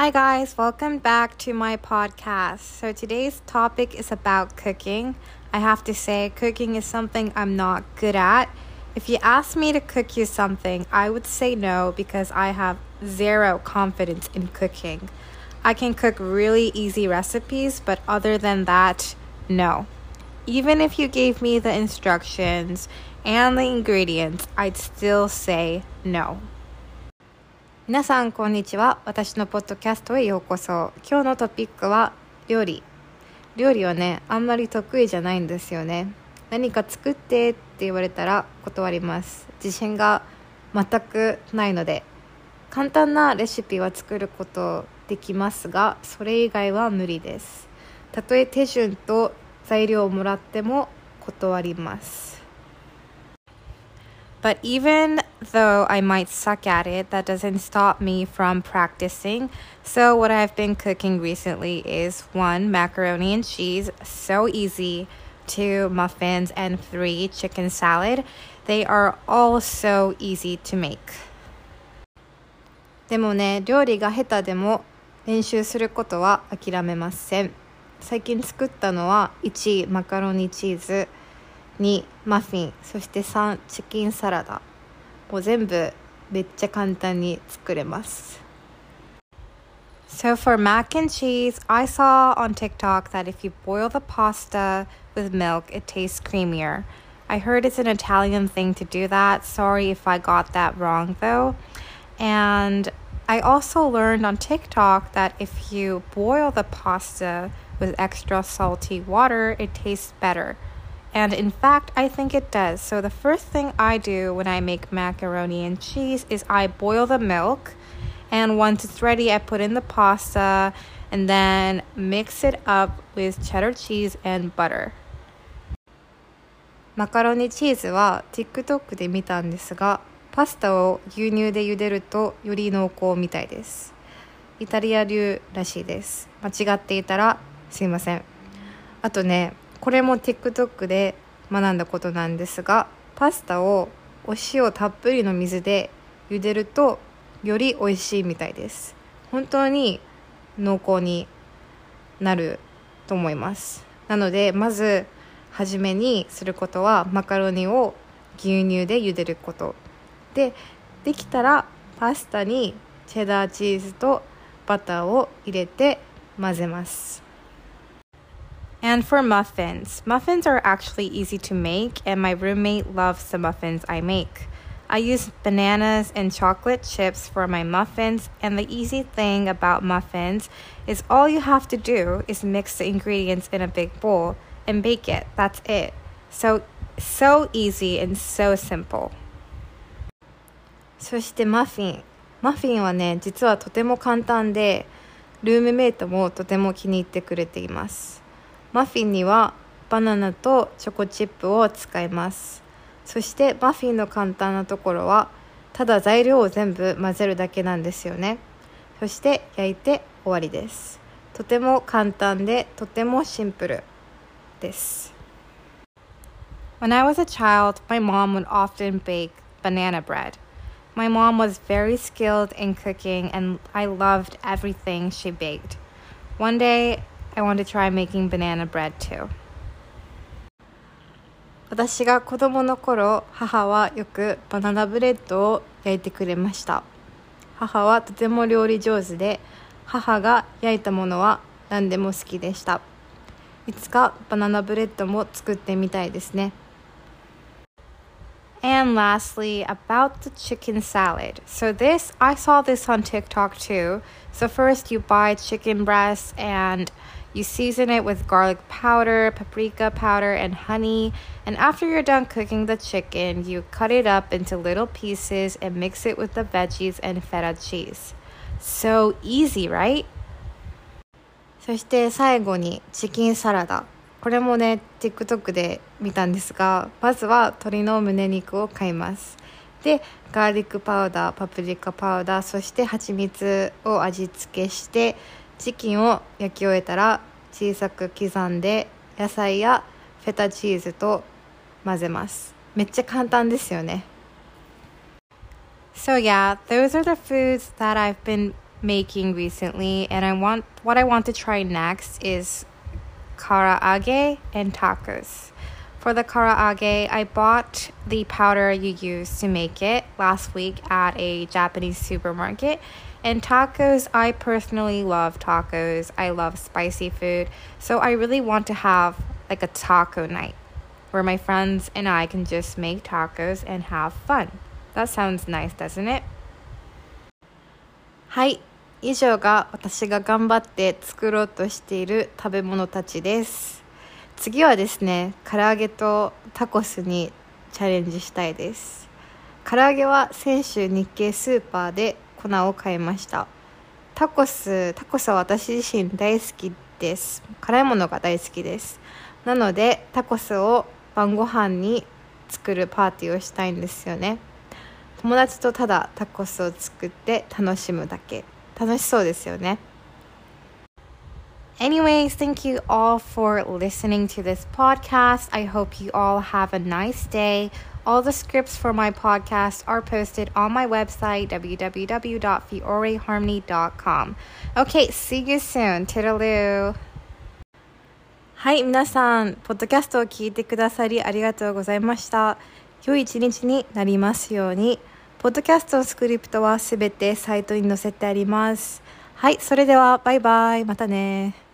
Hi, guys, welcome back to my podcast. So, today's topic is about cooking. I have to say, cooking is something I'm not good at. If you ask me to cook you something, I would say no because I have zero confidence in cooking. I can cook really easy recipes, but other than that, no. Even if you gave me the instructions and the ingredients, I'd still say no. 皆さんこんにちは。私のポッドキャストへようこそ。今日のトピックは料理。料理はねあんまり得意じゃないんですよね。何か作ってって言われたら断ります。自信が全くないので。簡単なレシピは作ることできますがそれ以外は無理です。たとえ手順と材料をもらっても断ります。But even though I might suck at it, that doesn't stop me from practicing. So, what I've been cooking recently is one, macaroni and cheese, so easy, two, muffins, and three, chicken salad. They are all so easy to make. でもね、料理が下手でも練習することは諦めません。最近作ったのは1、マカロニチーズ。 2マフィンそして3チキンサラダもう全部めっちゃ簡単に作れます So for mac and cheese, I saw on TikTok that if you boil the pasta with milk, it tastes creamier. I heard it's an Italian thing to do that. Sorry if I got that wrong though. And I also learned on TikTok that if you boil the pasta with extra salty water, it tastes better. And in fact, I think it does. So the first thing I do when I make macaroni and cheese is I boil the milk. And once it's ready, I put in the pasta and then mix it up with cheddar cheese and butter. マカロニチーズは TikTok で見たんですがパスタを牛乳で茹でるとより濃厚みたいですイタリア流らしいです間違っていたらすいませんあとね これも TikTok で学んだことなんですがパスタをお塩たっぷりの水で茹でるとより美味しいみたいです。本当に濃厚になると思います。なのでまず初めにすることはマカロニを牛乳で茹でること。でできたらパスタにチェダーチーズとバターを入れて混ぜます。And for muffins, muffins are actually easy to make, and my roommate loves the muffins I make. I use bananas and chocolate chips for my muffins, and the easy thing about muffins is all you have to do is mix the ingredients in a big bowl and bake it. That's it. So, so easy and so simple. そしてマフィン。マフィンはね、実はとても簡単で、ルームメイトもとても気に入ってくれています。 マフィンにはバナナとチョコチップを使いますそしてマフィンの簡単なところはただ材料を全部混ぜるだけなんですよねそして焼いて終わりですとても簡単でとてもシンプルです When I was a child, my mom would often bake banana bread. My mom was very skilled in cooking and I loved everything she baked. One day, I want to try making banana bread too. 私が子供の頃、母はよくバナナブレッドを焼いてくれました。母はとても料理上手で、母が焼いたものは何でも好きでした。いつかバナナブレッドも作ってみたいですね。And lastly, about the chicken salad. So, this, I saw this on TikTok too. So, first you buy chicken breast and You season it with garlic powder, paprika powder, and honey. And after you're done cooking the chicken, you cut it up into little pieces and mix it with the veggies and feta cheese. So easy, right? そして最後にチキンサラダ。これもね、TikTok で見たんですが、まずは鶏の胸肉を買います。で、ガーリックパウダー、パプリカパウダー、そして蜂蜜を味付けして、 チキンを焼き終えたら小さく刻んで野菜やフェタチーズと混ぜますめっちゃ簡単ですよね So yeah, those are the foods that I've been making recently, and I want what I want to try next is karaage and tacos. For the karaage, I bought the powder you use to make it last week at a Japanese supermarket. And tacos, I personally love tacos. I love spicy food. So I really want to have like a taco night where my friends and I can just make tacos and have fun. That sounds nice, doesn't it? はい。以上が私が頑張って作ろうとしている食べ物たちです。次はですね、唐揚げとタコスにチャレンジしたいです。唐揚げは先週日系スーパーで 粉を買いました。タコス、タコスは私自身大好きです。辛いものが大好きです。なのでタコスを晩ご飯に作るパーティーをしたいんですよね友達とただタコスを作って楽しむだけ楽しそうですよね Anyways, thank you all for listening to this podcast. I hope you all have a nice day. All the scripts for my podcast are posted on my website, www.fioreharmony.com. Okay, see you soon. Toodaloo. はい、皆さん、ポッドキャストを聞いてくださりありがとうございました。良い一日になりますように。ポッドキャストのスクリプトはすべてサイトに載せてあります。はい、それではバイバイ。またね。